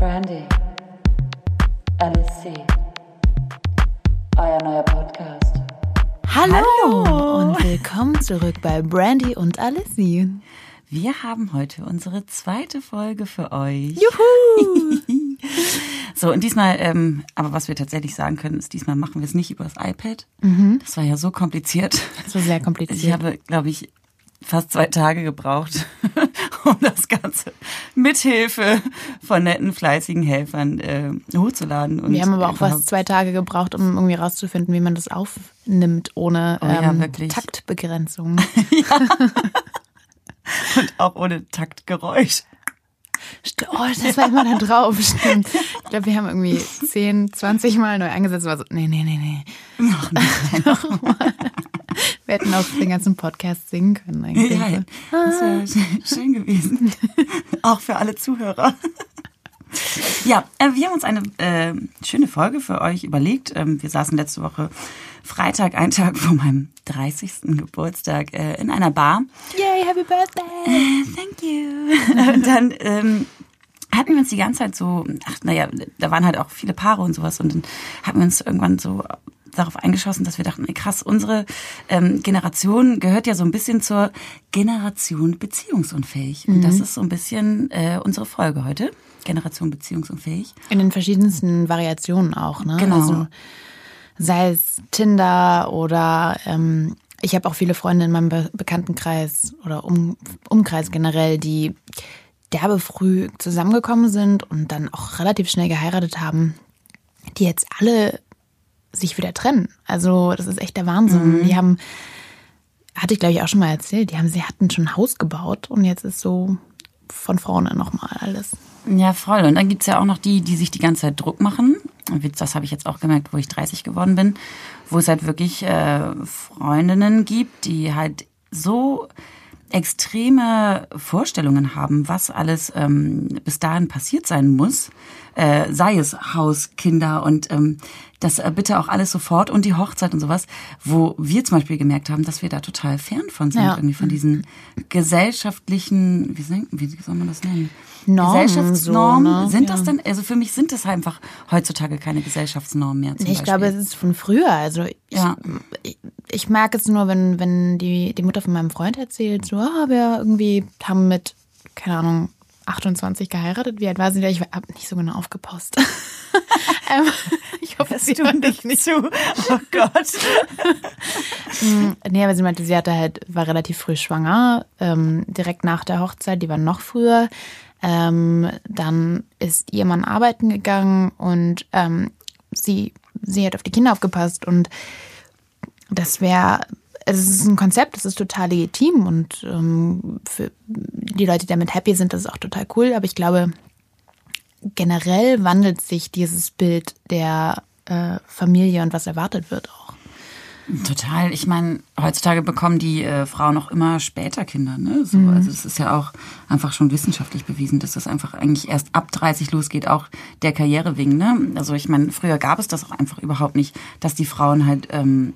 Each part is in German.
Brandy, LSC, euer neuer Podcast. Hallo, und willkommen zurück bei Brandy und Alice. Wir haben heute unsere zweite Folge für euch. Juhu! So, und diesmal, ähm, aber was wir tatsächlich sagen können, ist, diesmal machen wir es nicht über das iPad. Das war ja so kompliziert. Das war sehr kompliziert. Ich habe, glaube ich, fast zwei Tage gebraucht, um das Ganze mit Hilfe von netten, fleißigen Helfern äh, hochzuladen. Und wir haben aber auch fast zwei Tage gebraucht, um irgendwie rauszufinden, wie man das aufnimmt ohne Oh ja, ähm. Taktbegrenzung. und auch ohne Taktgeräusch. Oh, das war immer da drauf, stimmt. Ich glaube, wir haben irgendwie 10, 20 Mal neu eingesetzt. War so, nee, nee, nee, nee. Nochmal. Wir hätten auch den ganzen Podcast singen können eigentlich. Ja, das wäre schön, schön gewesen. Auch für alle Zuhörer. Ja, äh, wir haben uns eine äh, schöne Folge für euch überlegt. Ähm, wir saßen letzte Woche Freitag, einen Tag vor meinem 30. Geburtstag, äh, in einer Bar. Yay, happy birthday! Thank you. Und dann ähm, hatten wir uns die ganze Zeit so, ach naja, da waren halt auch viele Paare und sowas und dann hatten wir uns irgendwann so darauf eingeschossen, dass wir dachten, ey, krass, unsere ähm, Generation gehört ja so ein bisschen zur Generation beziehungsunfähig. Und das ist so ein bisschen äh, unsere Folge heute. Generation beziehungsunfähig. In den verschiedensten Variationen auch, ne? Genau. Also sei es Tinder oder ähm, ich habe auch viele Freunde in meinem Be Bekanntenkreis oder um Umkreis generell, die derbe früh zusammengekommen sind und dann auch relativ schnell geheiratet haben, die jetzt alle sich wieder trennen. Also das ist echt der Wahnsinn. Die haben, hatte ich glaube ich auch schon mal erzählt, die haben, sie hatten schon ein Haus gebaut und jetzt ist so von vorne nochmal alles. Ja, voll. Und dann gibt's ja auch noch die, die sich die ganze Zeit Druck machen. Und Das habe ich jetzt auch gemerkt, wo ich 30 geworden bin, wo es halt wirklich äh, Freundinnen gibt, die halt so extreme Vorstellungen haben, was alles ähm, bis dahin passiert sein muss, äh, sei es Haus, Kinder und ähm, das äh, bitte auch alles sofort und die Hochzeit und sowas, wo wir zum Beispiel gemerkt haben, dass wir da total fern von sind, Ja. irgendwie von diesen gesellschaftlichen, wie, sagen- wie soll man das nennen? Normen, Gesellschaftsnormen, so, ne? sind Ja. das denn, also für mich sind das einfach heutzutage keine Gesellschaftsnormen mehr. Zum ich glaube, es Beispiel. ist von früher. Also ich, Ja. ich, ich merke es nur, wenn, wenn die, die Mutter von meinem Freund erzählt, so, ah, wir irgendwie haben mit, keine Ahnung, 28 geheiratet. Wie alt war sie da? Ich habe nicht so genau aufgepasst. ähm, ich hoffe, sie du hört nicht zu. Oh Gott. Nee, aber sie meinte, sie hatte halt, war relativ früh schwanger, ähm, direkt nach der Hochzeit, die war noch früher. Ähm, dann ist ihr Mann arbeiten gegangen und ähm, sie, sie hat auf die Kinder aufgepasst und das wäre, es ist ein Konzept, das ist total legitim und ähm, für die Leute, die damit happy sind, das ist auch total cool, aber ich glaube, generell wandelt sich dieses Bild der äh, Familie und was erwartet wird auch. Total. Ich meine, heutzutage bekommen die äh, Frauen auch immer später Kinder. Ne? So, Also es ist ja auch einfach schon wissenschaftlich bewiesen, dass das einfach eigentlich erst ab 30 losgeht, auch der Karriere wegen. Ne? Also ich meine, früher gab es das auch einfach überhaupt nicht, dass die Frauen halt ähm,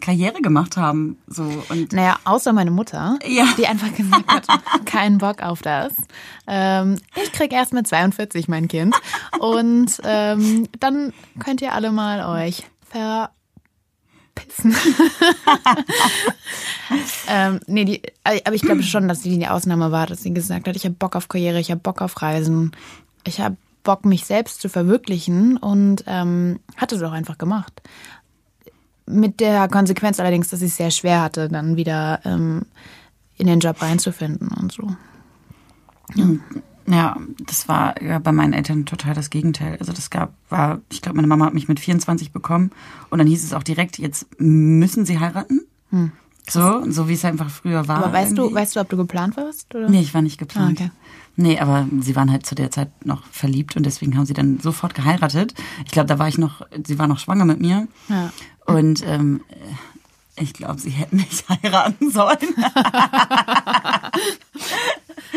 Karriere gemacht haben. So und Naja, außer meine Mutter, Ja. die einfach gesagt hat, keinen Bock auf das. Ähm, ich krieg erst mit 42 mein Kind. Und ähm, dann könnt ihr alle mal euch verpissen. ähm, nee, die, aber ich glaube schon, dass sie die Ausnahme war, dass sie gesagt hat, ich habe Bock auf Karriere, ich habe Bock auf Reisen, ich habe Bock, mich selbst zu verwirklichen und ähm, hat es auch einfach gemacht. Mit der Konsequenz allerdings, dass ich es sehr schwer hatte, dann wieder ähm, in den Job reinzufinden und so. Ja, das war ja bei meinen Eltern total das Gegenteil. Also das gab, war, ich glaube, meine Mama hat mich mit 24 bekommen und dann hieß es auch direkt, jetzt müssen sie heiraten. So, so wie es einfach früher war. Hm. Aber weißt du, irgendwie. weißt du, ob du geplant warst? Oder? Nee, ich war nicht geplant. Ah, okay. Nee, aber sie waren halt zu der Zeit noch verliebt und deswegen haben sie dann sofort geheiratet. Ich glaube, da war ich noch, sie war noch schwanger mit mir. Ja. Und ähm, ich glaube, sie hätten nicht heiraten sollen.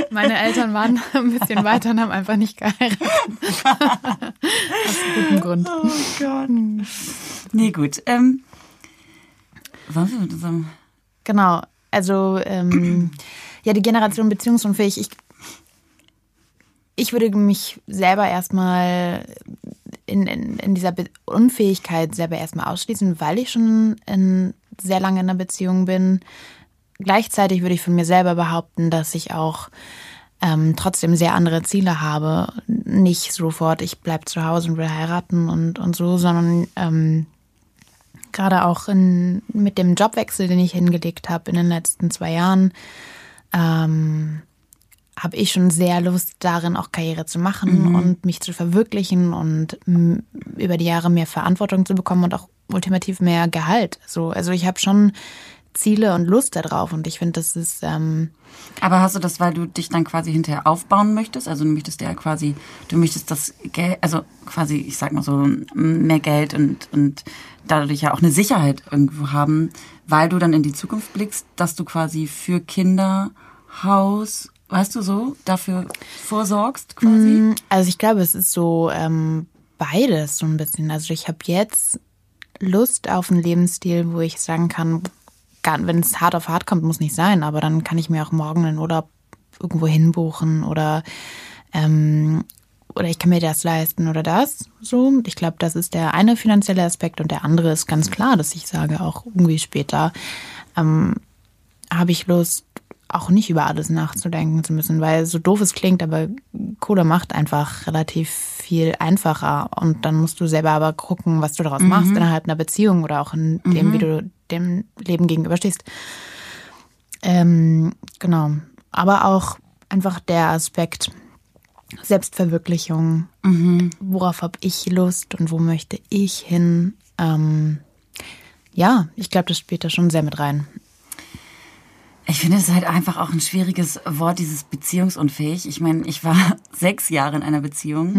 Meine Eltern waren ein bisschen weiter und haben einfach nicht geheiratet. Aus gutem Grund. Oh Gott. Nee, gut. Ähm, wollen wir mit unserem Genau. Also, ähm, ja, die Generation beziehungsunfähig. Ich, ich würde mich selber erstmal in, in, in dieser Be Unfähigkeit selber erstmal ausschließen, weil ich schon in, sehr lange in einer Beziehung bin. Gleichzeitig würde ich von mir selber behaupten, dass ich auch ähm, trotzdem sehr andere Ziele habe. Nicht sofort, ich bleib zu Hause und will heiraten und, und so, sondern ähm, gerade auch in, mit dem Jobwechsel, den ich hingelegt habe in den letzten zwei Jahren, ähm, habe ich schon sehr Lust darin, auch Karriere zu machen Mhm. und mich zu verwirklichen und m, über die Jahre mehr Verantwortung zu bekommen und auch ultimativ mehr Gehalt. So, also ich habe schon Ziele und Lust darauf und ich finde, das ist ähm, Aber hast du das, weil du dich dann quasi hinterher aufbauen möchtest? Also du möchtest ja quasi, du möchtest das Geld, also quasi, ich sag mal so, mehr Geld und, und dadurch ja auch eine Sicherheit irgendwo haben, weil du dann in die Zukunft blickst, dass du quasi für Kinder, Haus, weißt du so, dafür vorsorgst quasi? Mm, Also ich glaube, es ist so ähm, beides so ein bisschen. Also ich habe jetzt Lust auf einen Lebensstil, wo ich sagen kann, wenn es hart auf hart kommt, muss nicht sein, aber dann kann ich mir auch morgen einen Urlaub irgendwo hinbuchen oder ähm, oder ich kann mir das leisten oder das. So, ich glaube, das ist der eine finanzielle Aspekt und der andere ist ganz klar, dass ich sage, auch irgendwie später ähm, habe ich Lust, auch nicht über alles nachzudenken zu müssen, weil so doof es klingt, aber Kohle macht einfach relativ viel einfacher und dann musst du selber aber gucken, was du daraus machst innerhalb einer Beziehung oder auch in dem, wie du dem Leben gegenüberstehst. Ähm, genau. Aber auch einfach der Aspekt Selbstverwirklichung. Worauf habe ich Lust und wo möchte ich hin? Ähm, ja, ich glaube, das spielt da schon sehr mit rein. Ich finde es halt einfach auch ein schwieriges Wort, dieses beziehungsunfähig. Ich meine, ich war sechs Jahre in einer Beziehung.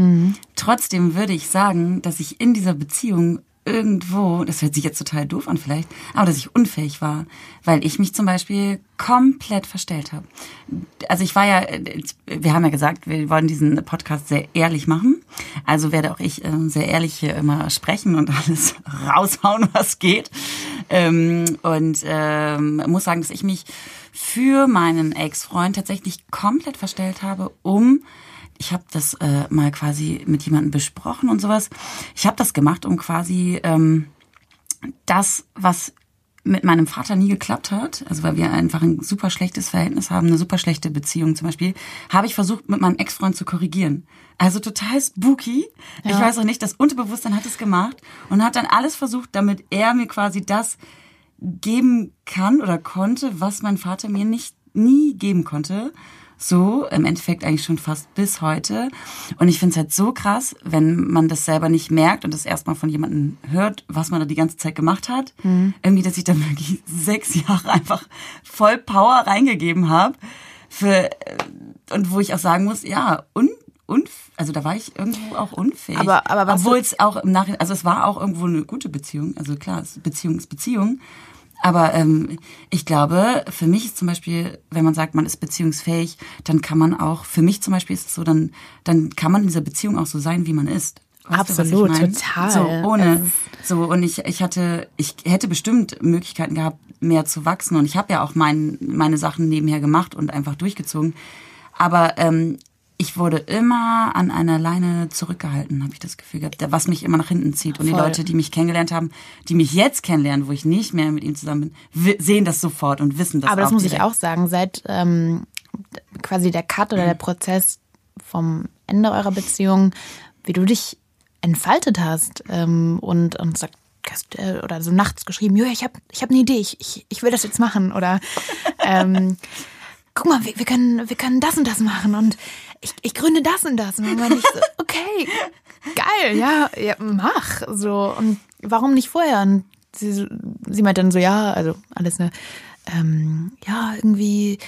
Trotzdem würde ich sagen, dass ich in dieser Beziehung irgendwo, das hört sich jetzt total doof an vielleicht, aber dass ich unfähig war, weil ich mich zum Beispiel komplett verstellt habe. Also ich war ja, wir haben ja gesagt, wir wollen diesen Podcast sehr ehrlich machen. Also werde auch ich äh, sehr ehrlich hier immer sprechen und alles raushauen, was geht. Ähm, und ähm, muss sagen, dass ich mich für meinen Ex-Freund tatsächlich komplett verstellt habe, um ich habe das äh, mal quasi mit jemandem besprochen und sowas. Ich habe das gemacht, um quasi ähm, das, was mit meinem Vater nie geklappt hat, also weil wir einfach ein super schlechtes Verhältnis haben, eine super schlechte Beziehung zum Beispiel, habe ich versucht, mit meinem Ex-Freund zu korrigieren. Also total spooky. Ich weiß auch nicht, das Unterbewusstsein hat es gemacht und hat dann alles versucht, damit er mir quasi das geben kann oder konnte, was mein Vater mir nicht nie geben konnte. So, im Endeffekt eigentlich schon fast bis heute. Und ich finde es halt so krass, wenn man das selber nicht merkt und das erstmal von jemandem hört, was man da die ganze Zeit gemacht hat. Irgendwie, dass ich da wirklich sechs Jahre einfach voll Power reingegeben habe. Für, äh, und wo ich auch sagen muss, ja, un, unf also da war ich irgendwo auch unfähig. Aber- aber was Obwohl es auch im Nachhinein, also es war auch irgendwo eine gute Beziehung. Also klar, Beziehung ist Beziehung. Aber ähm, ich glaube, für mich ist zum Beispiel, wenn man sagt, man ist beziehungsfähig, dann kann man auch, für mich zum Beispiel ist es so, dann, dann kann man in dieser Beziehung auch so sein, wie man ist. Weißt du, was ich Absolut, mein? total. So, ohne, so, und ich, ich hatte, ich hätte bestimmt Möglichkeiten gehabt, mehr zu wachsen. Und ich habe ja auch mein, meine Sachen nebenher gemacht und einfach durchgezogen. Aber ähm, ich wurde immer an einer Leine zurückgehalten, habe ich das Gefühl gehabt, was mich immer nach hinten zieht. Und die Voll. Leute, die mich kennengelernt haben, die mich jetzt kennenlernen, wo ich nicht mehr mit ihm zusammen bin, sehen das sofort und wissen das Aber das muss ich direkt. auch sagen, seit ähm, quasi der Cut oder der Prozess vom Ende eurer Beziehung, wie du dich entfaltet hast ähm, und, und sagt, hast, äh, oder so nachts geschrieben, Julia, ich habe ich hab eine Idee, ich, ich, ich will das jetzt machen. Oder ähm, guck mal, wir, wir, können, wir können das und das machen und ich, ich gründe das und das. Und dann meine ich so, okay, geil, ja, ja, mach. So, und warum nicht vorher? Und sie, sie meint dann so, ja, also alles ne, ähm, ja, irgendwie,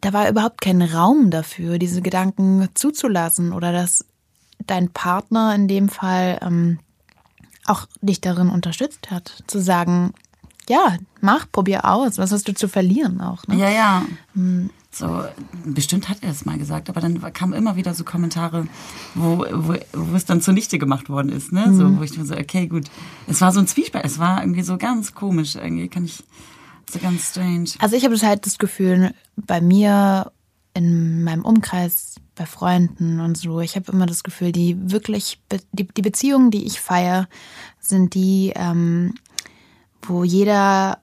da war überhaupt kein Raum dafür, diese Gedanken zuzulassen oder dass dein Partner in dem Fall ähm, auch dich darin unterstützt hat, zu sagen, ja, mach, probier aus, was hast du zu verlieren auch. Ne? Ja, ja. So, bestimmt hat er es mal gesagt, aber dann kamen immer wieder so Kommentare, wo, wo, wo es dann zunichte gemacht worden ist, ne? Mhm. So, wo ich mir so, okay, gut. Es war so ein Zwiespalt, es war irgendwie so ganz komisch, irgendwie kann ich, so ganz strange. Also ich habe halt das Gefühl, bei mir in meinem Umkreis, bei Freunden und so, ich habe immer das Gefühl, die wirklich, die, die Beziehungen, die ich feiere, sind die, ähm, wo jeder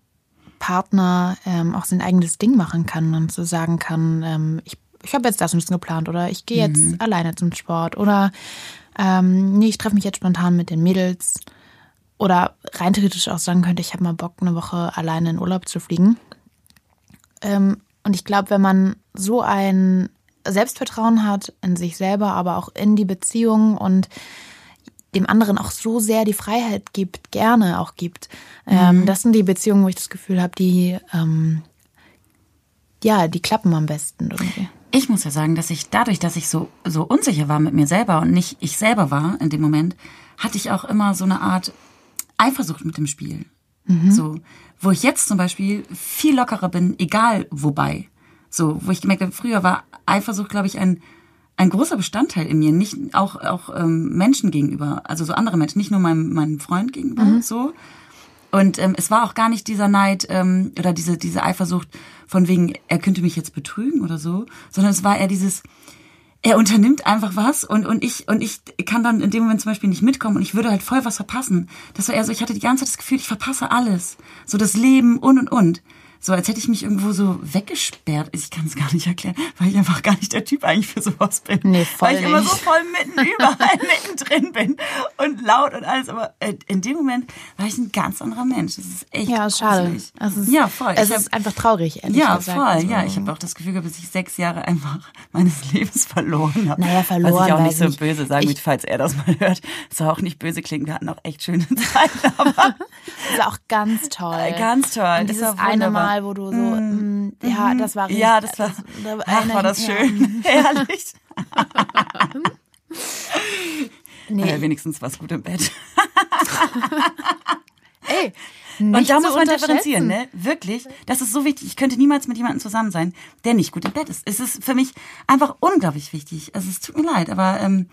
Partner ähm, auch sein eigenes Ding machen kann und so sagen kann, ähm, ich, ich habe jetzt das und das geplant oder ich gehe jetzt Mhm. alleine zum Sport oder ähm, nee, ich treffe mich jetzt spontan mit den Mädels oder rein theoretisch auch sagen könnte, ich habe mal Bock, eine Woche alleine in Urlaub zu fliegen. Ähm, und ich glaube, wenn man so ein Selbstvertrauen hat in sich selber, aber auch in die Beziehung und dem anderen auch so sehr die Freiheit gibt, gerne auch gibt. Ähm, das sind die Beziehungen, wo ich das Gefühl habe, die ähm, ja, die klappen am besten irgendwie. Ich muss ja sagen, dass ich dadurch, dass ich so, so unsicher war mit mir selber und nicht ich selber war in dem Moment, hatte ich auch immer so eine Art Eifersucht mit dem Spiel. So, wo ich jetzt zum Beispiel viel lockerer bin, egal wobei. So, wo ich gemerkt habe, früher war Eifersucht, glaube ich, ein, ein großer Bestandteil in mir, nicht auch, auch ähm, Menschen gegenüber, also so andere Menschen, nicht nur meinem, meinem Freund gegenüber, so. Und ähm, es war auch gar nicht dieser Neid ähm, oder diese, diese Eifersucht von wegen, er könnte mich jetzt betrügen oder so, sondern es war eher dieses, er unternimmt einfach was und, und ich und ich kann dann in dem Moment zum Beispiel nicht mitkommen und ich würde halt voll was verpassen. Das war eher so, ich hatte die ganze Zeit das Gefühl, ich verpasse alles. So das Leben und und und. So als hätte ich mich irgendwo so weggesperrt. Ich kann es gar nicht erklären, weil ich einfach gar nicht der Typ eigentlich für sowas bin. Nee, voll weil ich immer so nicht. voll mitten überall mittendrin bin und laut und alles. Aber äh, in dem Moment war ich ein ganz anderer Mensch. Das ist echt Ja, schade. ist, ja, voll. Es Ich hab- ist einfach traurig, ehrlich ja, gesagt. voll. Also, Ja, ich habe auch das Gefühl gehabt, dass ich sechs Jahre einfach meines Lebens verloren habe. Naja, verloren, Was ich auch nicht so nicht. böse sagen will, falls er das mal hört. Es soll auch nicht böse klingen. Wir hatten auch echt schöne Zeiten, aber Das war auch ganz toll. Ganz toll. Und Das dieses eine wunderbar. Mal, wo du so, mm, ja, das war richtig. ja, das war, da ach, war das schön. Herrlich. Nee, Naja, wenigstens war es gut im Bett. ey, Und nicht da zu muss man differenzieren, ne? Wirklich. Das ist so wichtig. Ich könnte niemals mit jemandem zusammen sein, der nicht gut im Bett ist. Es ist für mich einfach unglaublich wichtig. Also es tut mir leid, aber ähm,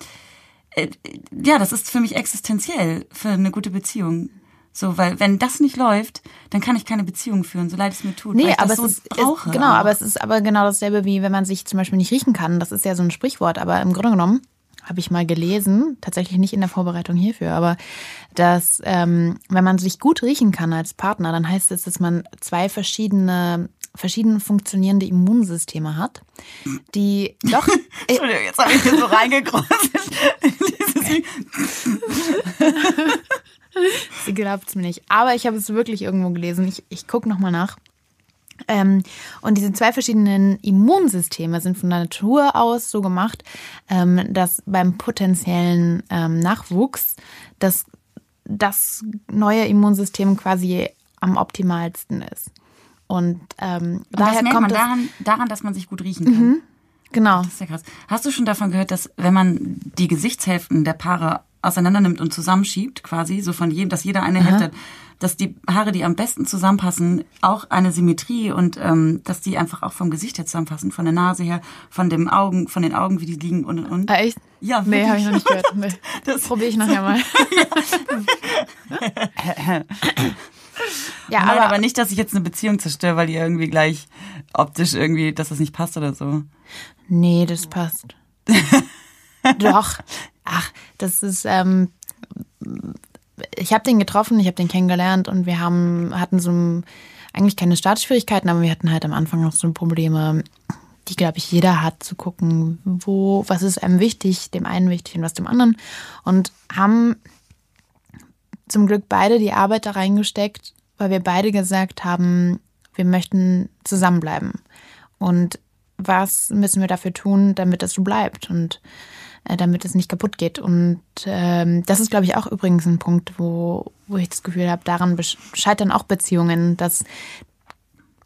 äh, ja, das ist für mich existenziell für eine gute Beziehung. So, weil wenn das nicht läuft, dann kann ich keine Beziehung führen, so leid es mir tut. Nee, aber das es so ist, brauche. ist genau, auch. aber es ist aber genau dasselbe wie wenn man sich zum Beispiel nicht riechen kann. Das ist ja so ein Sprichwort, aber im Grunde genommen habe ich mal gelesen, tatsächlich nicht in der Vorbereitung hierfür, aber dass ähm, wenn man sich gut riechen kann als Partner, dann heißt es, dass man zwei verschiedene verschieden funktionierende Immunsysteme hat, die doch Entschuldigung, jetzt habe ich hier so reingegruselt. Sie glaubt es mir nicht. Aber ich habe es wirklich irgendwo gelesen. Ich, ich gucke nochmal nach. Ähm, und diese zwei verschiedenen Immunsysteme sind von der Natur aus so gemacht, ähm, dass beim potenziellen ähm, Nachwuchs das, das neue Immunsystem quasi am optimalsten ist. Und ähm, Und das daher merkt kommt man daran, daran, dass man sich gut riechen kann. Genau. Das ist ja krass. Hast du schon davon gehört, dass wenn man die Gesichtshälften der Paare auseinander nimmt und zusammenschiebt, quasi, so von jedem, dass jeder eine Hälfte hat, dass die Haare, die am besten zusammenpassen, auch eine Symmetrie und ähm, dass die einfach auch vom Gesicht her zusammenpassen, von der Nase her, von dem Augen, von den Augen, wie die liegen und und und. Ah, echt? Ja, Nee, habe ich noch nicht gehört. Nee. Das- Probiere ich nachher mal. ja, Nein, aber, aber, nicht, dass ich jetzt eine Beziehung zerstöre, weil die irgendwie gleich optisch irgendwie, dass das nicht passt oder so. Nee, das passt. Doch. Ach, das ist. Ähm, ich habe den getroffen, ich habe den kennengelernt und wir haben hatten so ein, eigentlich keine Startschwierigkeiten, aber wir hatten halt am Anfang noch so Probleme, die glaube ich jeder hat, zu gucken, wo was ist einem wichtig, dem einen wichtig und was dem anderen und haben zum Glück beide die Arbeit da reingesteckt, weil wir beide gesagt haben, wir möchten zusammenbleiben. Und was müssen wir dafür tun, damit das so bleibt und damit es nicht kaputt geht? Und ähm, das ist, glaube ich, auch übrigens ein Punkt, wo, wo ich das Gefühl habe, daran scheitern auch Beziehungen, dass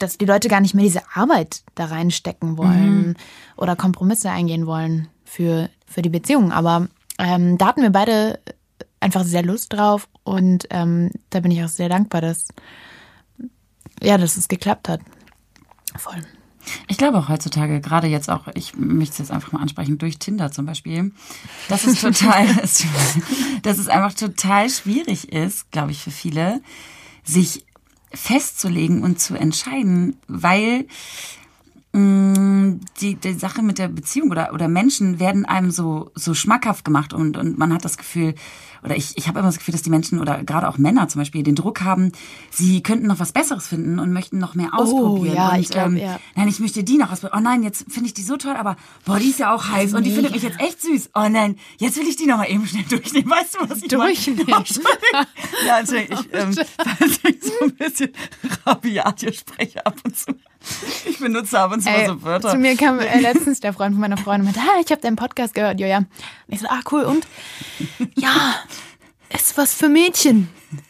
dass die Leute gar nicht mehr diese Arbeit da reinstecken wollen oder Kompromisse eingehen wollen für, für die Beziehung. Aber ähm, da hatten wir beide einfach sehr Lust drauf und ähm, da bin ich auch sehr dankbar, dass, ja, dass es geklappt hat. Voll. Ich glaube auch heutzutage, gerade jetzt auch, ich möchte es jetzt einfach mal ansprechen, durch Tinder zum Beispiel, dass es total, dass es einfach total schwierig ist, glaube ich, für viele, sich festzulegen und zu entscheiden, weil die, die Sache mit der Beziehung oder, oder Menschen werden einem so, so schmackhaft gemacht und, und man hat das Gefühl, oder ich, ich habe immer das Gefühl, dass die Menschen oder gerade auch Männer zum Beispiel den Druck haben, sie könnten noch was Besseres finden und möchten noch mehr ausprobieren. Oh, ja, und, ich glaub, ähm, ja. Nein, ich möchte die noch ausprobieren. Oh nein, jetzt finde ich die so toll, aber boah, die ist ja auch heiß und die findet mich jetzt echt süß. Oh nein, jetzt will ich die noch mal eben schnell durchnehmen. Weißt du, was ich Durchnehmen? meine? Oh, Entschuldigung. Ja, Entschuldigung, ich, ähm, falls ich so ein bisschen rabiat hier spreche ab und zu. Ich benutze ab und zu mal Ey, so Wörter. zu mir kam äh, letztens der Freund von meiner Freundin und meinte, ah, ich habe deinen Podcast gehört, Joja. Und ich so, ah, cool, und? Ja, ist was für Mädchen.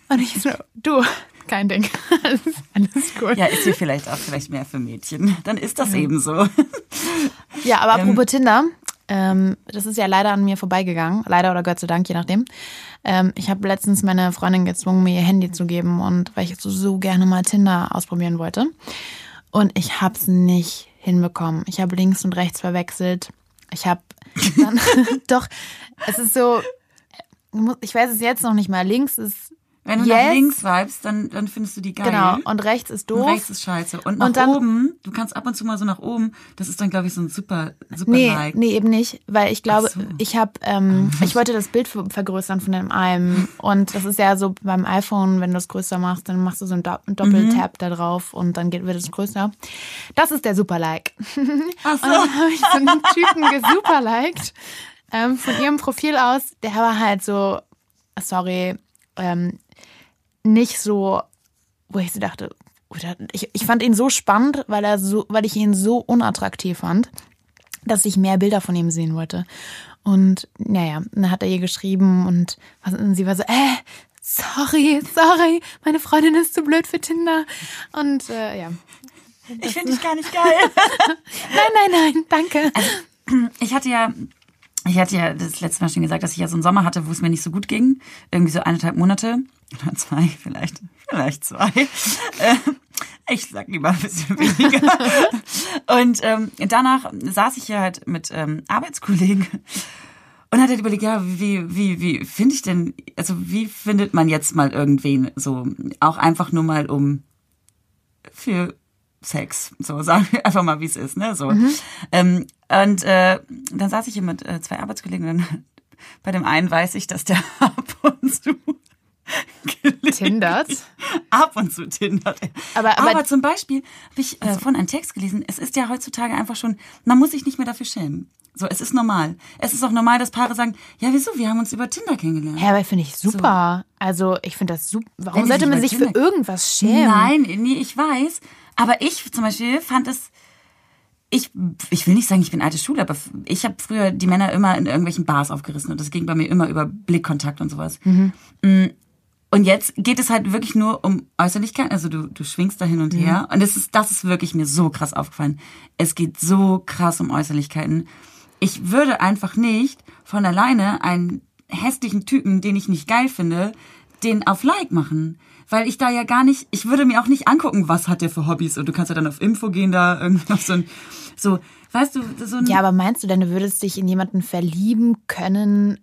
Und ich so, du, kein Ding. alles, alles cool. Ja, ist hier vielleicht auch vielleicht mehr für Mädchen. Dann ist das eben so. Ja, aber apropos Tinder, ähm, das ist ja leider an mir vorbeigegangen. Leider oder Gott sei Dank, je nachdem. Ähm, ich habe letztens meine Freundin gezwungen, mir ihr Handy zu geben und weil ich so, so gerne mal Tinder ausprobieren wollte. Und ich habe es nicht hinbekommen. Ich habe links und rechts verwechselt. Ich habe doch, es ist so, ich weiß es jetzt noch nicht mal. Links ist Wenn du yes, nach links vibest, dann, dann findest du die geil. Genau, und rechts ist Und doof. rechts ist scheiße. Und nach Und dann- oben, du kannst ab und zu mal so nach oben, das ist dann, glaube ich, so ein super, super Nee, Like. nee, eben nicht, weil ich glaube, so. ich habe, ähm, ich wollte das Bild ver- vergrößern von dem einem und das ist ja so beim iPhone, wenn du es größer machst, dann machst du so einen Do Mhm. Doppeltap da drauf und dann geht, wird es größer. Das ist der Super-Like. Ach so. Und dann habe ich so einen Typen gesuperliked ähm, von ihrem Profil aus. Der war halt so, sorry, ähm, nicht so, wo ich so dachte, oder ich, ich fand ihn so spannend, weil er so, weil ich ihn so unattraktiv fand, dass ich mehr Bilder von ihm sehen wollte. Und naja, dann hat er ihr geschrieben und, was, und sie war so, äh, sorry, sorry, meine Freundin ist zu blöd für Tinder. Und äh, ja. Ich finde dich gar nicht geil. Nein, nein, nein, danke. Ich hatte ja, ich hatte ja das letzte Mal schon gesagt, dass ich ja so einen Sommer hatte, wo es mir nicht so gut ging. Irgendwie so eineinhalb Monate oder zwei, vielleicht, vielleicht zwei. Äh, Ich sag lieber ein bisschen weniger. Und ähm, danach saß ich ja halt mit ähm, Arbeitskollegen und hat halt überlegt, ja, wie, wie, wie finde ich denn, also wie findet man jetzt mal irgendwen so, auch einfach nur mal um für Sex, so sagen wir einfach mal, wie es ist, ne, so. Ähm, und äh, dann saß ich hier mit äh, zwei Arbeitskollegen und dann, bei dem einen weiß ich, dass der ab und zu Tindert? ab und zu tindert. Aber- aber- zum Beispiel habe ich äh, von einem Text gelesen, es ist ja heutzutage einfach schon, man muss sich nicht mehr dafür schämen. So, es ist normal. Es ist auch normal, dass Paare sagen, ja, wieso, wir haben uns über Tinder kennengelernt. Ja, aber finde ich super. Also, ich finde das super. Warum Wenn sollte man sich für Tinder- irgendwas schämen? Nein, nee, ich weiß. Aber ich zum Beispiel fand es. Ich, ich will nicht sagen, ich bin alte Schule, aber ich habe früher die Männer immer in irgendwelchen Bars aufgerissen und das ging bei mir immer über Blickkontakt und sowas. Mhm. Und jetzt geht es halt wirklich nur um Äußerlichkeit. Also du, du schwingst da hin und her. Und das ist, das ist wirklich mir so krass aufgefallen. Es geht so krass um Äußerlichkeiten. Ich würde einfach nicht von alleine einen hässlichen Typen, den ich nicht geil finde, den auf Like machen. Weil ich da ja gar nicht, ich würde mir auch nicht angucken, was hat der für Hobbys. Und du kannst ja dann auf Info gehen, da irgendwie auf so ein, so, weißt du, so ein, Ja, aber meinst du denn, du würdest dich in jemanden verlieben können,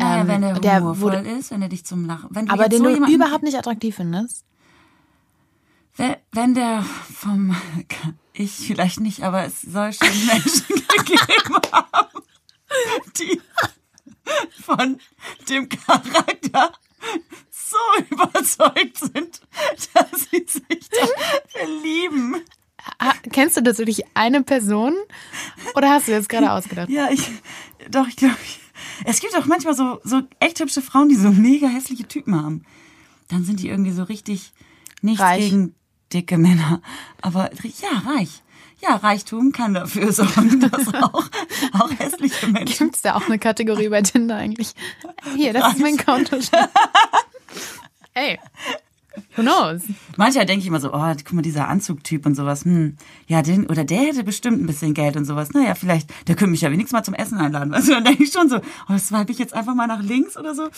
naja, ähm, wenn der der humorvoll wurde- ist, wenn er dich zum Lachen, wenn du aber den so du jemanden- überhaupt nicht attraktiv findest? Wenn- Wenn der vom ich vielleicht nicht, aber es soll schon Menschen gegeben haben, die von dem Charakter so überzeugt sind, dass sie sich da verlieben. Ah, kennst du das wirklich eine Person? Oder hast du jetzt gerade ausgedacht? Ja, ich doch, ich glaube, es gibt auch manchmal so so echt hübsche Frauen, die so mega hässliche Typen haben. Dann sind die irgendwie so richtig nichts Reich. gegen dicke Männer, aber ja, reich. Ja, Reichtum kann dafür sorgen, dass auch, auch hässliche Menschen. Gibt es da auch eine Kategorie bei Tinder eigentlich? Hier, das ist mein Konto. Ey, who knows? Manchmal denke ich immer so, oh, guck mal, dieser Anzugtyp und sowas, hm, ja, den, oder der hätte bestimmt ein bisschen Geld und sowas. Naja, vielleicht, der könnte mich ja wenigstens mal zum Essen einladen. Also dann denke ich schon so, oh, swipe ich jetzt einfach mal nach links oder so.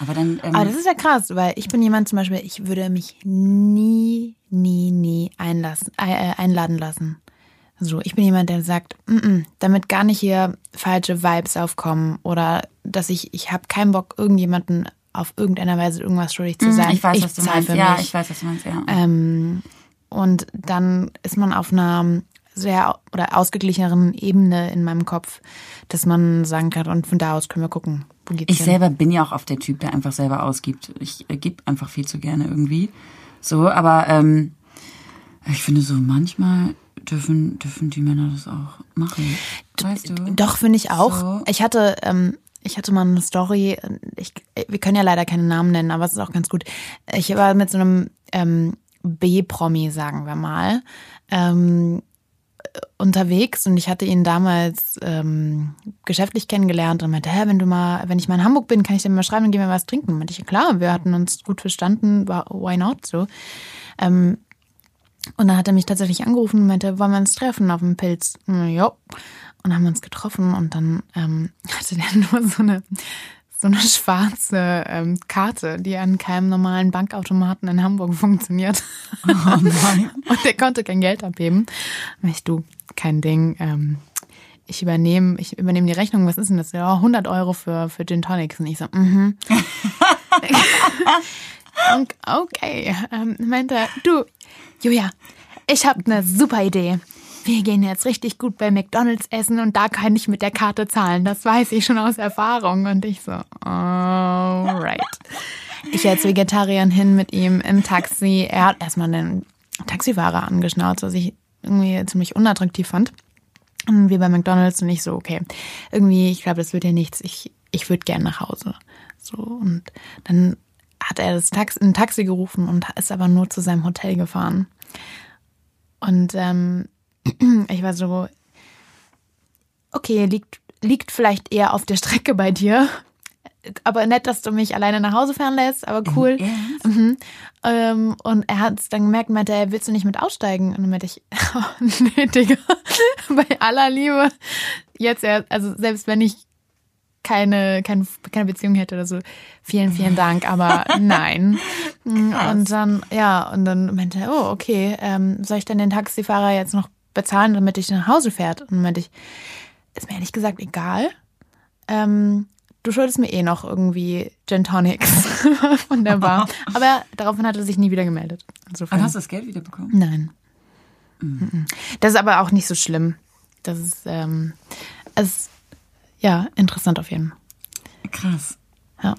Aber dann, ähm, Aber das ist ja krass, weil ich bin jemand zum Beispiel, ich würde mich nie, nie, nie einlassen, äh, einladen lassen. So, ich bin jemand, der sagt, mm -mm, damit gar nicht hier falsche Vibes aufkommen oder dass ich, ich habe keinen Bock, irgendjemanden auf irgendeiner Weise irgendwas schuldig zu sein. Hm, ich weiß, was du meinst. Ja, mich. ich weiß, was du meinst, ja. Ähm, und dann ist man auf einer sehr oder ausgeglicheneren Ebene in meinem Kopf, dass man sagen kann, und von da aus können wir gucken, wo geht's Ich hin. selber bin ja auch oft der Typ, der einfach selber ausgibt. Ich äh, gebe einfach viel zu gerne irgendwie. So, aber ähm, ich finde so manchmal dürfen dürfen die Männer das auch machen. Weißt du? Doch, finde ich auch. So. Ich hatte, ähm, ich hatte mal eine Story, ich, wir können ja leider keine Namen nennen, aber es ist auch ganz gut. Ich war mit so einem ähm, B-Promi, sagen wir mal, ähm, unterwegs und ich hatte ihn damals ähm, geschäftlich kennengelernt und meinte, hä, wenn du mal, wenn ich mal in Hamburg bin, kann ich dir mal schreiben und gehen wir was trinken. Und meinte ich, ja klar, wir hatten uns gut verstanden, why not so. Ähm, und dann hat er mich tatsächlich angerufen und meinte, wollen wir uns treffen auf dem Pilz? Ja. Und haben uns getroffen und dann ähm, hatte der nur so eine so eine schwarze ähm, Karte, die an keinem normalen Bankautomaten in Hamburg funktioniert. Oh nein. Und der konnte kein Geld abheben. Ich, du, kein Ding. Ähm, ich übernehme, ich übernehme die Rechnung. Was ist denn das? Ja, 100 Euro für, für Gin Tonics. Und ich so, mhm. Und okay. Ähm, meinte er, du, Julia, ich habe eine super Idee. Wir gehen jetzt richtig gut bei McDonalds essen und da kann ich mit der Karte zahlen. Das weiß ich schon aus Erfahrung. Und ich so, alright. Ich als Vegetarierin hin mit ihm im Taxi. Er hat erstmal einen Taxifahrer angeschnauzt, was ich irgendwie ziemlich unattraktiv fand. Und wir bei McDonalds und ich so, okay, irgendwie, ich glaube, das wird ja nichts. Ich, ich würde gern nach Hause. So, und dann hat er das Taxi, ein Taxi gerufen und ist aber nur zu seinem Hotel gefahren. Und ähm, ich war so, okay, liegt, liegt vielleicht eher auf der Strecke bei dir. Aber nett, dass du mich alleine nach Hause fahren lässt, aber cool. Mhm. Ähm, und er hat es dann gemerkt, meinte er, willst du nicht mit aussteigen? Und dann meinte ich, oh, nee, Digga, bei aller Liebe. Jetzt, ja, also selbst wenn ich keine, keine, keine Beziehung hätte oder so, vielen, vielen Dank, aber nein. Und dann, ja, und dann meinte er, oh, okay, ähm, soll ich dann den Taxifahrer jetzt noch bezahlen, damit ich nach Hause fährt? Und dann meinte ich, ist mir ehrlich gesagt egal. Ähm, du schuldest mir eh noch irgendwie Gin Tonics von der Bar. Aber daraufhin hat er sich nie wieder gemeldet. Insofern. Und hast du das Geld wieder bekommen? Nein. Mhm. Das ist aber auch nicht so schlimm. Das ist, ähm, ist, ja, interessant auf jeden Fall. Krass. Ja.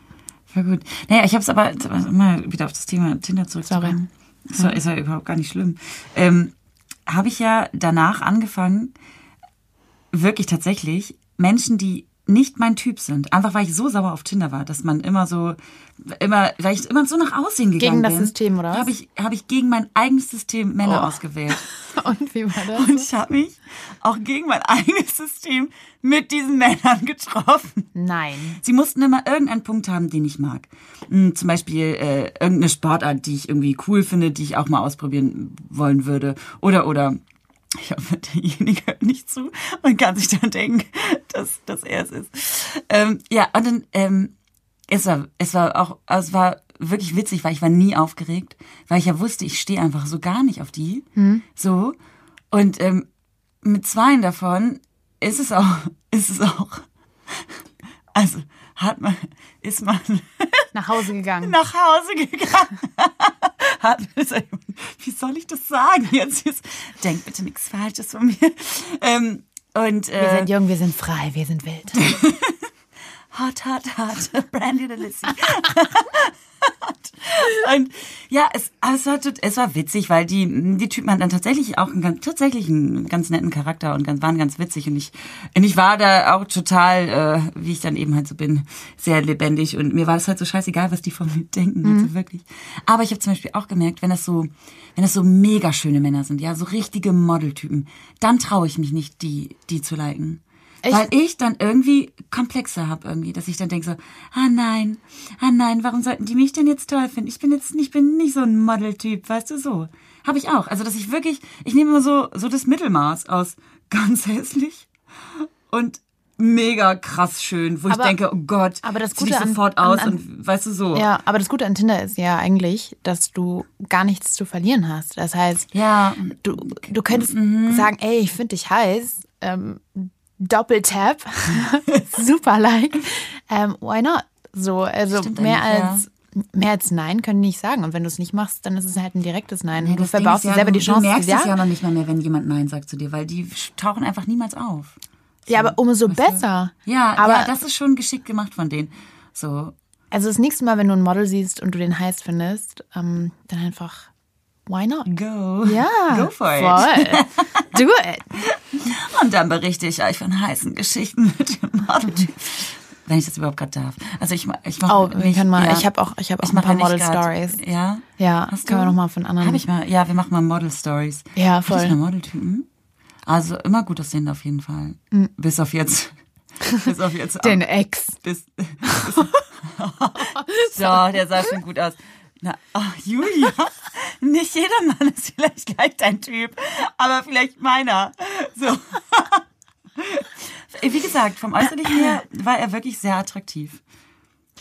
Voll gut. Naja, ich habe es aber mal wieder auf das Thema Tinder zurückzukommen. Ist, ja, ist ja überhaupt gar nicht schlimm. Ähm, habe ich ja danach angefangen, wirklich tatsächlich Menschen, die nicht mein Typ sind. Einfach weil ich so sauer auf Tinder war, dass man immer so, immer, weil ich immer so nach Aussehen gegangen Gegen das bin. System, oder? Habe ich, habe ich gegen mein eigenes System Männer Oh. ausgewählt. Und wie war das? Und ich habe mich auch gegen mein eigenes System mit diesen Männern getroffen. Nein. Sie mussten immer irgendeinen Punkt haben, den ich mag. Hm, Zum Beispiel äh, irgendeine Sportart, die ich irgendwie cool finde, die ich auch mal ausprobieren wollen würde. Oder, oder, ich hoffe, derjenige hört nicht zu und kann sich dann denken, dass, dass er es ist. Ähm, ja, und dann, ähm, es war, es war auch, es war wirklich witzig, weil ich war nie aufgeregt, weil ich ja wusste, ich stehe einfach so gar nicht auf die. So. Und ähm, mit zweien davon ist es auch, ist es auch, also hat man, ist man Nach Hause gegangen. nach Hause gegangen. Hat, wie soll ich das sagen jetzt? jetzt denk bitte nichts Falsches von mir. Ähm, und Wir äh, sind jung, wir sind frei, wir sind wild. hot, hot, hot, Brandy und Lissy. und ja, es, es, war, es war witzig, weil die, die Typen hatten dann tatsächlich auch einen ganz, tatsächlich einen ganz netten Charakter und ganz, waren ganz witzig. Und ich, und ich war da auch total, äh, wie ich dann eben halt so bin, sehr lebendig. Und mir war das halt so scheißegal, was die von mir denken, also wirklich. Aber ich habe zum Beispiel auch gemerkt, wenn das so, wenn das so mega schöne Männer sind, ja, so richtige Modeltypen, dann traue ich mich nicht, die, die zu liken. Echt? Weil ich dann irgendwie Komplexe habe irgendwie, dass ich dann denke so, ah nein, ah nein, warum sollten die mich denn jetzt toll finden? Ich bin jetzt, ich bin nicht so ein Modeltyp, weißt du so. Habe ich auch. Also dass ich wirklich, ich nehme immer so so das Mittelmaß aus ganz hässlich und mega krass schön, wo Aber- ich denke, oh Gott, aber das Gute an- sofort an- aus an- und weißt du so. Ja, aber das Gute an Tinder ist ja eigentlich, dass du gar nichts zu verlieren hast. Das heißt, Ja, du, du könntest Mhm. sagen, ey, ich finde dich heiß, ähm, Doppeltap, super like, ähm, why not? So, also Stimmt mehr als mehr als Nein können die nicht sagen. Und wenn du es nicht machst, dann ist es halt ein direktes Nein. Ja, du verbaust dir selber du, die Chance. Du merkst ja, es ja noch nicht mal mehr, wenn jemand Nein sagt zu dir, weil die tauchen einfach niemals auf. ja, aber umso Weißt du? besser. Ja, aber ja, das ist schon geschickt gemacht von denen. So, also das nächste Mal, wenn du ein Model siehst und du den heiß findest, ähm, dann einfach, why not? go. Ja, Go for it. voll. Do it. Und dann berichte ich euch von heißen Geschichten mit dem Modeltyp. Wenn ich das überhaupt gerade darf. Also ich, ich mache Oh, wir können mal, ja. ich habe auch, ich habe auch Ich ein paar Model grad- Stories. Ja? Ja, Hast können wir du? noch mal von anderen. Habe ich mal. Ja, wir machen mal Model Stories. Ja, Hatte ich voll. mal Modeltypen? Also immer gut aussehend auf jeden Fall. Bis auf jetzt. Bis auf jetzt. Den Ex. Bis, bis, so, der sah schon gut aus. Na, ach, Julia, nicht jeder Mann ist vielleicht gleich dein Typ, aber vielleicht meiner. So. Wie gesagt, vom Äußerlichen her war er wirklich sehr attraktiv.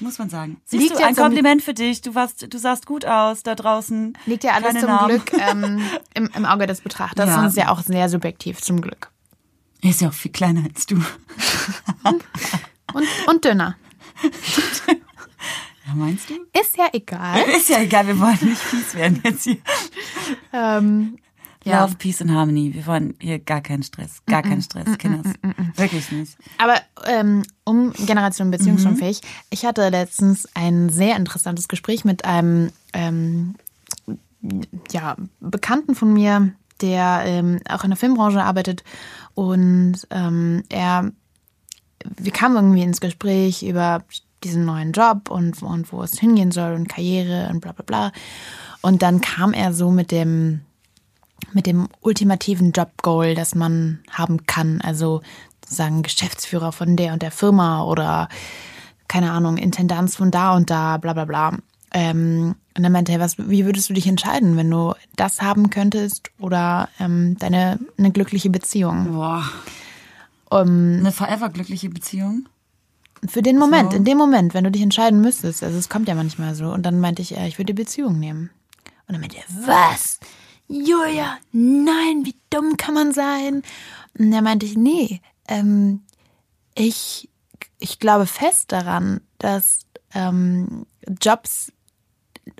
Muss man sagen. Siehst Liegt du, ein Kompliment für dich. Du warst, du sahst gut aus da draußen. Liegt ja alles Keine zum Namen. Glück ähm, im, im Auge des Betrachters Ja. und ist ja auch sehr subjektiv, zum Glück. Er ist ja auch viel kleiner als du. Und, und dünner. Ja, meinst du? Ist ja egal. Ist ja egal, wir wollen nicht fies werden jetzt hier. ähm, ja. Love, Peace and Harmony. Wir wollen hier gar keinen Stress. Gar keinen Stress, Kinders. Wirklich nicht. Aber ähm, um Generation Mhm. beziehungsunfähig, ich hatte letztens ein sehr interessantes Gespräch mit einem ähm, ja, Bekannten von mir, der ähm, auch in der Filmbranche arbeitet. Und ähm, er, wir kamen irgendwie ins Gespräch über diesen neuen Job und, und wo es hingehen soll und Karriere und bla bla bla. Und dann kam er so mit dem, mit dem ultimativen Jobgoal, das man haben kann. Also sozusagen Geschäftsführer von der und der Firma oder keine Ahnung, Intendanz von da und da, bla bla bla. Ähm, und dann meinte er, was, wie würdest du dich entscheiden, wenn du das haben könntest oder ähm, deine eine glückliche Beziehung? Boah. Um, Eine forever glückliche Beziehung? Für den Moment, So. in dem Moment, wenn du dich entscheiden müsstest, also es kommt ja manchmal so. Und dann meinte ich, äh, ich würde die Beziehung nehmen. Und dann meinte er, was? Julia, nein, wie dumm kann man sein? Und dann meinte ich, nee, ähm, ich, ich glaube fest daran, dass ähm, Jobs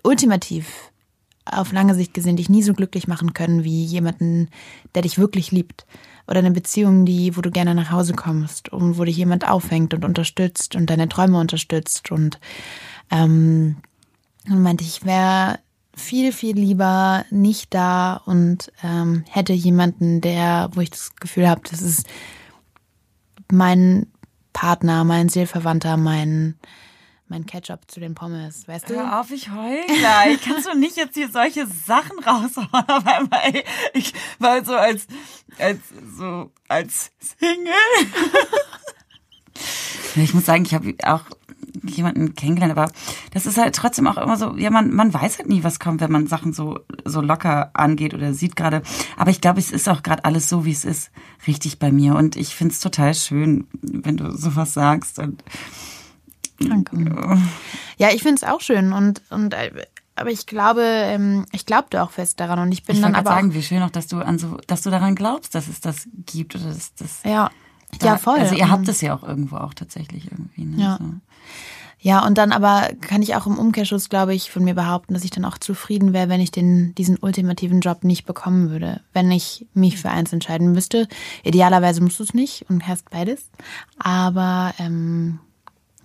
ultimativ auf lange Sicht gesehen dich nie so glücklich machen können wie jemanden, der dich wirklich liebt. Oder eine Beziehung, die, wo du gerne nach Hause kommst und wo dich jemand aufhängt und unterstützt und deine Träume unterstützt. Und ähm, und meinte, ich wäre viel, viel lieber nicht da und ähm, hätte jemanden, der, wo ich das Gefühl habe, das ist mein Partner, mein Seelverwandter, mein, mein Ketchup zu den Pommes, weißt du? Hör auf, ich heul gleich. Kannst du nicht jetzt hier solche Sachen raushauen auf einmal? Ey, ich war so als, als, so, als Single. Ich muss sagen, ich habe auch jemanden kennengelernt, aber das ist halt trotzdem auch immer so, ja, man, man weiß halt nie, was kommt, wenn man Sachen so, so locker angeht oder sieht gerade. Aber ich glaube, es ist auch gerade alles so, wie es ist, richtig bei mir. Und ich finde es total schön, wenn du sowas sagst. Und Danke. Ja, ich finde es auch schön und, und äh, aber ich glaube, ähm, ich glaubte auch fest daran und ich bin Ich dann aber sagen, wie schön auch, dass du an so, dass du daran glaubst, dass es das gibt oder dass das. ja, da- ja voll. Also ihr habt es ja auch irgendwo auch tatsächlich irgendwie. Ne? Ja. So. Ja, und dann aber kann ich auch im Umkehrschluss, glaube ich, von mir behaupten, dass ich dann auch zufrieden wäre, wenn ich den, diesen ultimativen Job nicht bekommen würde. Wenn ich mich für eins entscheiden müsste. Idealerweise musst du es nicht und hast beides. Aber ähm,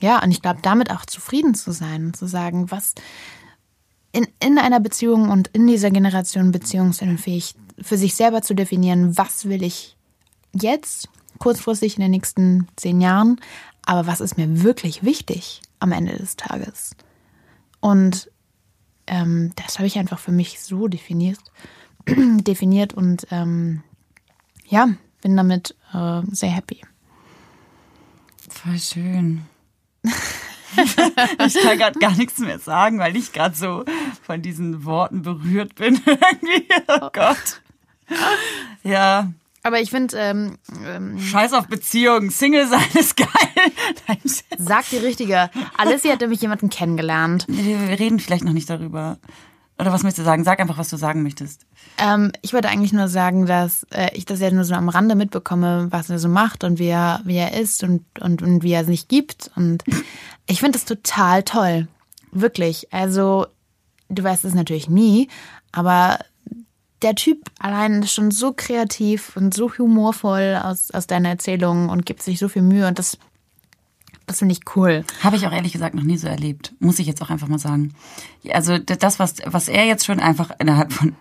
ja, und ich glaube, damit auch zufrieden zu sein und zu sagen, was in, in einer Beziehung und in dieser Generation beziehungsunfähig für sich selber zu definieren, was will ich jetzt, kurzfristig in den nächsten zehn Jahren, aber was ist mir wirklich wichtig am Ende des Tages. Und ähm, das habe ich einfach für mich so definiert, definiert und ähm, ja, bin damit äh, sehr happy. Voll schön. ich kann gerade gar nichts mehr sagen, weil ich gerade so von diesen Worten berührt bin. Irgendwie. Oh Gott. Ja, Aber ich finde, ähm, ähm, scheiß auf Beziehungen. Single sein ist geil. Nein, sag die richtige. Alicia hat nämlich jemanden kennengelernt. wir reden vielleicht noch nicht darüber. Oder was möchtest du sagen? Sag einfach, was du sagen möchtest. Ähm, ich wollte eigentlich nur sagen, dass äh, ich das ja nur so am Rande mitbekomme, was er so macht und wie er, wie er ist und, und, und wie er sich gibt. Und ich finde das total toll. Wirklich. Also, du weißt es natürlich nie, aber der Typ allein ist schon so kreativ und so humorvoll aus, aus deiner Erzählung und gibt sich so viel Mühe und das, das finde ich cool. Habe ich auch ehrlich gesagt noch nie so erlebt. Muss ich jetzt auch einfach mal sagen. Also das, was, was er jetzt schon einfach innerhalb von,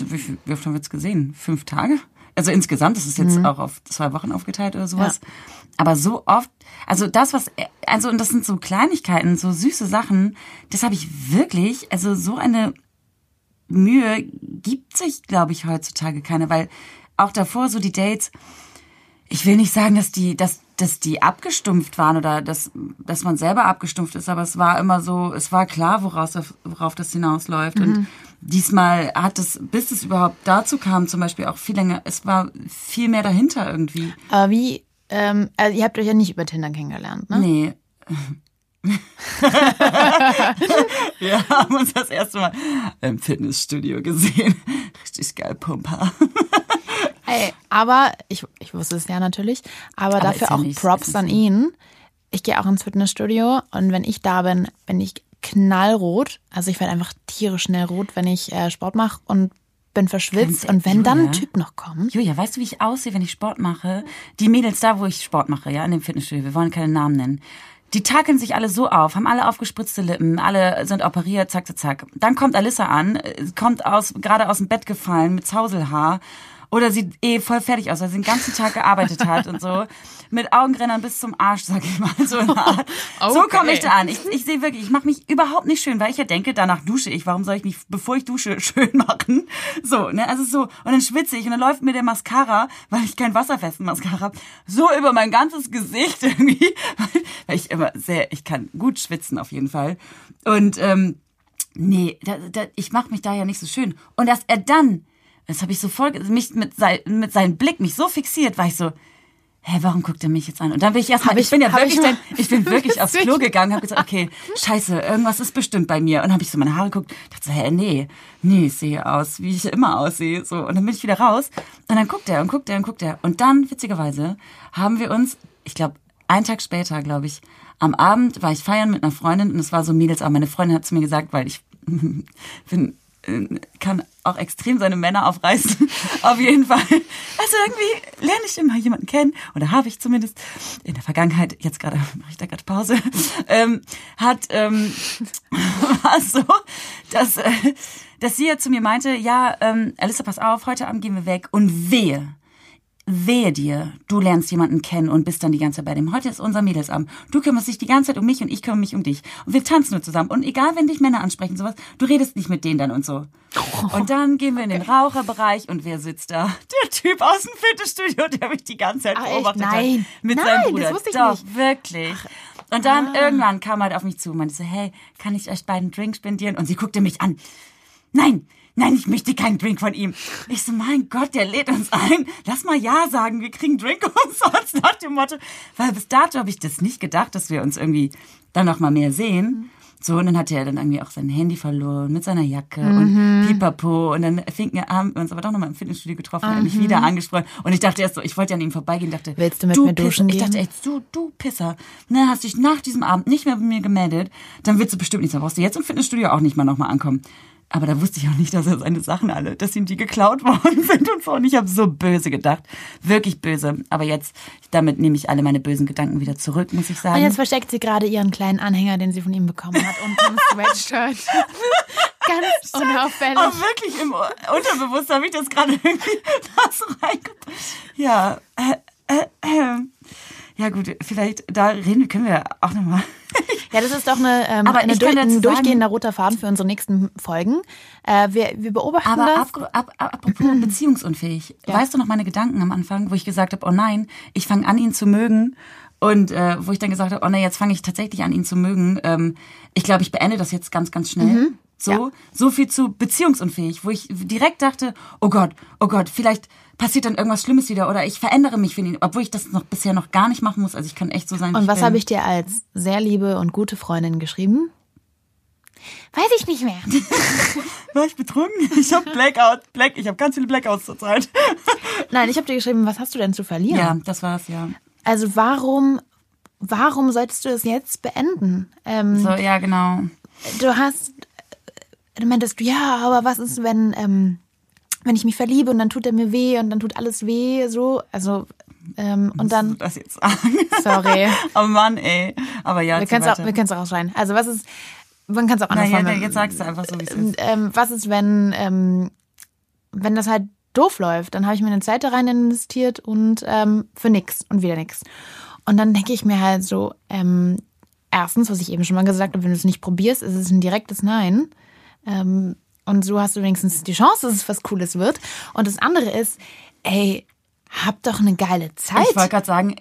wie, oft haben wir es gesehen? Fünf Tage? Also insgesamt, das ist jetzt Mhm. auch auf zwei Wochen aufgeteilt oder sowas. Aber so oft, also das, was, er- also und das sind so Kleinigkeiten, so süße Sachen, das habe ich wirklich, also so eine Mühe gibt sich, glaube ich, heutzutage keine, weil auch davor so die Dates, ich will nicht sagen, dass die, dass, dass die abgestumpft waren oder dass, dass man selber abgestumpft ist, aber es war immer so, es war klar, woraus, worauf das hinausläuft. Und diesmal hat es, bis es überhaupt dazu kam, zum Beispiel auch viel länger, es war viel mehr dahinter irgendwie. Aber wie, ähm, also ihr habt euch ja nicht über Tinder kennengelernt, ne? Nee. Wir haben uns das erste Mal im Fitnessstudio gesehen. Richtig geil, Pumper. Ey, aber ich, ich wusste es ja natürlich, aber, Aber dafür auch nicht- Props an ihn. Ich gehe auch ins Fitnessstudio und wenn ich da bin, bin ich knallrot. Also ich werde einfach tierisch schnell rot, wenn ich äh, Sport mache und bin verschwitzt. Und wenn dann ein Julia? Typ noch kommt, Julia, weißt du, wie ich aussehe, wenn ich Sport mache? Die Mädels da, wo ich Sport mache, ja, in dem Fitnessstudio, wir wollen keine Namen nennen. Die takeln sich alle so auf, haben alle aufgespritzte Lippen, alle sind operiert, zack, zack, zack. Dann kommt Alissa an, äh, kommt aus, gerade aus dem Bett gefallen mit Zauselhaar. Oder sieht eh voll fertig aus, weil sie den ganzen Tag gearbeitet hat und so. Mit Augenrändern bis zum Arsch, sag ich mal. So, Art. so Okay. komme ich da an. Ich, ich sehe wirklich, ich mache mich überhaupt nicht schön, weil ich ja denke, danach dusche ich. Warum soll ich mich, bevor ich dusche, schön machen? So, ne, also so. Und dann schwitze ich und dann läuft mir der Mascara, weil ich kein wasserfesten Mascara habe, so über mein ganzes Gesicht irgendwie. Weil ich immer sehr, ich kann gut schwitzen auf jeden Fall. Und ähm, nee, da, da, ich mache mich da ja nicht so schön. Und dass er dann, das habe ich so voll, mich mit, sein, mit seinem Blick mich so fixiert, war ich so, hä, warum guckt er mich jetzt an? Und dann bin ich erstmal, ich, ich- bin ja wirklich, ich dann, ich bin wirklich aufs Klo gegangen, habe gesagt, okay, scheiße, irgendwas ist bestimmt bei mir. Und dann habe ich so meine Haare geguckt, dachte so, hä, nee, nee, ich sehe aus, wie ich immer aussehe. So, und dann bin ich wieder raus. Und dann guckt er und guckt er und guckt er. Und dann, witzigerweise, haben wir uns, ich glaube, einen Tag später, glaube ich, am Abend war ich feiern mit einer Freundin und es war so Mädels, aber meine Freundin hat zu mir gesagt, weil ich bin kann auch extrem seine Männer aufreißen. Auf jeden Fall. Also irgendwie lerne ich immer jemanden kennen, oder habe ich zumindest in der Vergangenheit, jetzt gerade mache ich da gerade Pause, ähm, hat ähm, war so, dass, äh, dass sie ja zu mir meinte, ja, ähm, Alissa, pass auf, heute Abend gehen wir weg und wehe, Wehe dir, du lernst jemanden kennen und bist dann die ganze Zeit bei dem. Heute ist unser Mädelsabend. Du kümmerst dich die ganze Zeit um mich und ich kümmere mich um dich. Und wir tanzen nur zusammen. Und egal, wenn dich Männer ansprechen, sowas, du redest nicht mit denen dann und so. Und dann gehen wir in den Raucherbereich und wer sitzt da? Der Typ aus dem Fitnessstudio, der mich die ganze Zeit Ah, echt? beobachtet Nein. hat. Mit Nein, seinem das Bruder. wusste ich Doch, nicht. wirklich. Und dann irgendwann kam er halt auf mich zu und meinte so, hey, kann ich euch beiden Drink spendieren? Und sie guckte mich an. Nein, nein, ich möchte keinen Drink von ihm. Ich so, mein Gott, der lädt uns ein. Lass mal Ja sagen, wir kriegen Drink umsonst nach dem Motto. Weil bis dato habe ich das nicht gedacht, dass wir uns irgendwie dann noch mal mehr sehen. So, und dann hatte er dann irgendwie auch sein Handy verloren mit seiner Jacke und pipapo. Und dann fing er an, wir uns aber doch noch mal im Fitnessstudio getroffen, er hat mich wieder angesprochen. Und ich dachte erst so, ich wollte ja an ihm vorbeigehen, dachte, Willst du mit mir Pisser. duschen Ich dachte echt, du, du Pisser. Ne, hast dich nach diesem Abend nicht mehr bei mir gemeldet, dann willst du bestimmt nicht, dann brauchst du jetzt im Fitnessstudio auch nicht mal noch mal ankommen. Aber da wusste ich auch nicht, dass er seine Sachen alle, dass ihm die geklaut worden sind und so. Und ich habe so böse gedacht. Wirklich böse. Aber jetzt, damit nehme ich alle meine bösen Gedanken wieder zurück, muss ich sagen. Und jetzt versteckt sie gerade ihren kleinen Anhänger, den sie von ihm bekommen hat, unter dem Sweatshirt. Ganz unauffällig. Aber wirklich im Unterbewusstsein habe ich das gerade irgendwie da so reingebracht. Ja, äh, äh, äh. Ja gut, vielleicht da reden können wir auch nochmal. Ja, das ist doch eine, ähm, Aber eine durch, ein durchgehender roter Faden für unsere nächsten Folgen. Äh, wir, wir beobachten Aber das. ab, ab, ab, apropos beziehungsunfähig. Ja. Weißt du noch meine Gedanken am Anfang, wo ich gesagt habe, oh nein, ich fange an, ihn zu mögen. Und äh, wo ich dann gesagt habe, oh nein, jetzt fange ich tatsächlich an, ihn zu mögen. Ähm, ich glaube, ich beende das jetzt ganz, ganz schnell. So, Ja. so viel zu beziehungsunfähig, wo ich direkt dachte, oh Gott, oh Gott, vielleicht passiert dann irgendwas Schlimmes wieder oder ich verändere mich für ihn, obwohl ich das noch bisher noch gar nicht machen muss. Also ich kann echt so sein. wie Und was habe ich dir als sehr liebe und gute Freundin geschrieben? Weiß ich nicht mehr. War ich betrunken? Ich habe Blackout, Black, ich habe ganz viele Blackouts zurzeit. Nein, ich habe dir geschrieben, was hast du denn zu verlieren? Ja, das war's, ja. Also warum, warum solltest du es jetzt beenden? Ähm, So, ja, genau. du hast, du meintest, ja, aber was ist, wenn, ähm, wenn ich mich verliebe und dann tut er mir weh und dann tut alles weh, so, also, ähm, und dann, das jetzt sagen. sorry, Oh Mann, ey. Aber ja, wir können es auch, auch rausschneiden. Also, was ist, man kann es auch anders ja, formulieren. jetzt sagst du einfach so, wie es ist. ähm, was ist, wenn, ähm, wenn das halt doof läuft? Dann habe ich mir eine Zeit da rein investiert und ähm, für nix und wieder nix. Und dann denke ich mir halt so, ähm, erstens, was ich eben schon mal gesagt habe, wenn du es nicht probierst, ist es ein direktes Nein. Ähm, und so hast du wenigstens die Chance, dass es was Cooles wird. Und das andere ist, ey, hab doch eine geile Zeit. Ich wollte gerade sagen,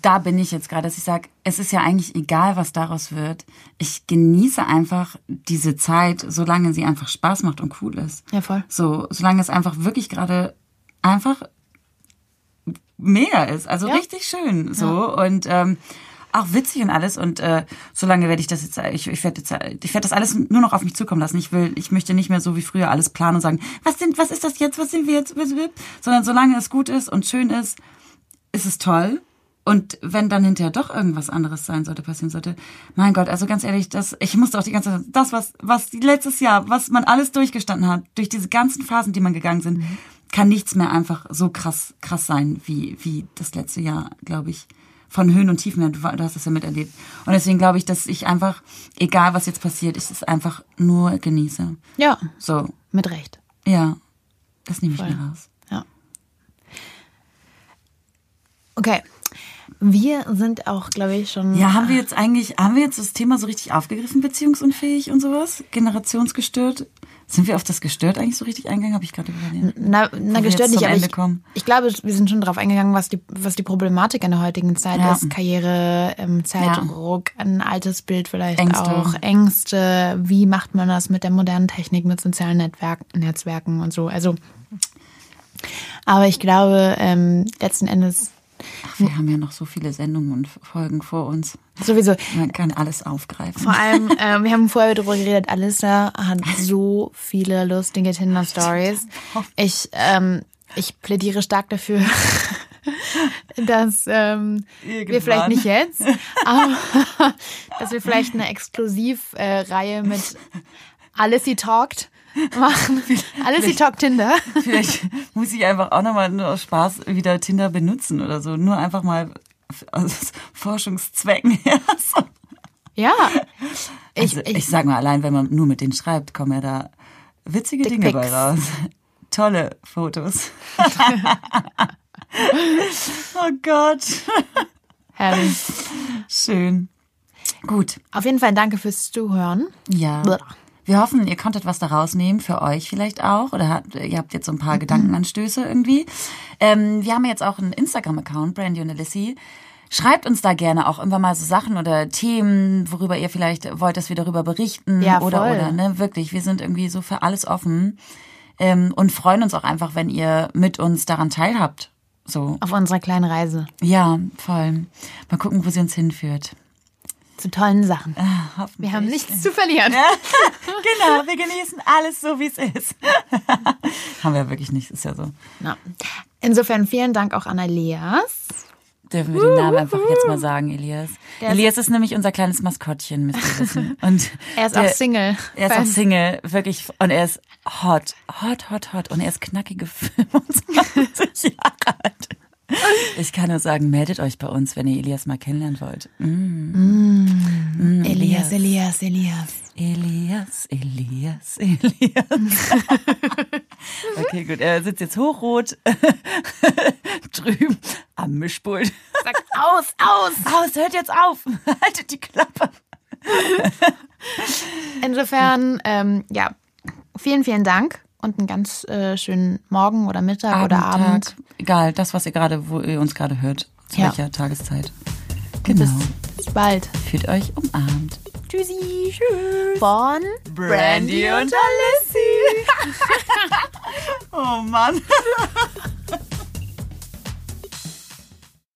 da bin ich jetzt gerade, dass ich sage, es ist ja eigentlich egal, was daraus wird. Ich genieße einfach diese Zeit, solange sie einfach Spaß macht und cool ist. Ja, voll. So, solange es einfach wirklich gerade einfach mega ist. Also Ja. richtig schön. So. Und ähm, auch witzig und alles. Und äh, solange werde ich das jetzt, ich, ich werde jetzt, ich werde das alles nur noch auf mich zukommen lassen. Ich will, ich möchte nicht mehr so wie früher alles planen und sagen, was sind, was ist das jetzt, was sind wir jetzt, sondern solange es gut ist und schön ist, ist es toll. Und wenn dann hinterher doch irgendwas anderes sein sollte, passieren sollte, mein Gott, also ganz ehrlich, das, ich musste auch die ganze Zeit, das, was, was letztes Jahr, was man alles durchgestanden hat, durch diese ganzen Phasen, die man gegangen sind, kann nichts mehr einfach so krass, krass sein, wie, wie das letzte Jahr, glaube ich. Von Höhen und Tiefen her, du, du hast es ja miterlebt. Und deswegen glaube ich, dass ich einfach, egal was jetzt passiert, ich es einfach nur genieße. Ja, So, mit Recht. ja, das nehme ich Voll. mir raus. Ja. Okay. Wir sind auch, glaube ich, schon. Ja, haben wir jetzt eigentlich, haben wir jetzt das Thema so richtig aufgegriffen, beziehungsunfähig und sowas? Generationsgestört? Sind wir auf das gestört eigentlich so richtig eingegangen? Habe ich gerade überlegt. Na, na gestört nicht, aber ich, ich glaube, wir sind schon darauf eingegangen, was die, was die Problematik in der heutigen Zeit Ja. ist. Karriere, ähm, Zeitdruck, ein altes Bild vielleicht Ängste. auch, Ängste. Wie macht man das mit der modernen Technik, mit sozialen Netzwerk, Netzwerken und so. Also, aber ich glaube, ähm, letzten Endes Ach, wir haben ja noch so viele Sendungen und Folgen vor uns. sowieso. Man kann alles aufgreifen. Vor allem, ähm, wir haben vorher darüber geredet, Alissa hat so viele lustige Tinder-Stories. Ich, ähm, ich plädiere stark dafür, dass ähm, wir vielleicht nicht jetzt, aber dass wir vielleicht eine Exklusivreihe mit Alissy Talked machen. Alissy Talk Tinder. Vielleicht muss ich einfach auch nochmal nur aus Spaß wieder Tinder benutzen oder so. Nur einfach mal aus Forschungszwecken her. So. Ja. Ich, Also, ich, sag mal, allein wenn man nur mit denen schreibt, kommen ja da witzige Dinge bei raus. Tolle Fotos. oh Gott. herrlich. Schön. Gut. Auf jeden Fall danke fürs Zuhören. Ja. Blah. Wir hoffen, ihr konntet was daraus nehmen, für euch vielleicht auch. Oder habt, ihr habt jetzt so ein paar Gedankenanstöße irgendwie. Ähm, wir haben jetzt auch einen Instagram-Account, Brandy und Alissy. Schreibt uns da gerne auch irgendwann mal so Sachen oder Themen, worüber ihr vielleicht wollt, dass wir darüber berichten. Ja, oder, voll. oder, ne? Wirklich, wir sind irgendwie so für alles offen. Ähm, und freuen uns auch einfach, wenn ihr mit uns daran teilhabt. So. Auf unserer kleinen Reise Ja, voll. Mal gucken, wo sie uns hinführt. Zu tollen Sachen. Hoffentlich. Wir haben nichts zu verlieren. genau, wir genießen alles so, wie es ist. haben wir wirklich nicht, ist ja so. Ja. Insofern vielen Dank auch an Elias. Dürfen wir den Namen einfach jetzt mal sagen, Elias. Der ist- Elias ist nämlich unser kleines Maskottchen, müsst ihr wissen. Und Er ist der- auch Single. Er ist auch. Single, wirklich. Und er ist hot, hot, hot, hot. Und er ist knackige 25 Jahre alt. Ich kann nur sagen, meldet euch bei uns, wenn ihr Elias mal kennenlernen wollt. Mm. Mm, Elias, Elias, Elias. Elias, Elias, Elias. okay, gut. Er sitzt jetzt hochrot drüben am Mischpult. Sag aus, aus. Aus, hört jetzt auf. Haltet die Klappe. Insofern, ähm, ja, vielen, vielen Dank und einen ganz äh, schönen Morgen oder Mittag oder Abend. Tag. Egal, das, was ihr gerade, wo ihr uns gerade hört. Zu Ja. welcher Tageszeit. Genau. Bis, bis bald. Fühlt euch umarmt. Tschüssi. Tschüss. Von Brandy und Alessi. oh Mann.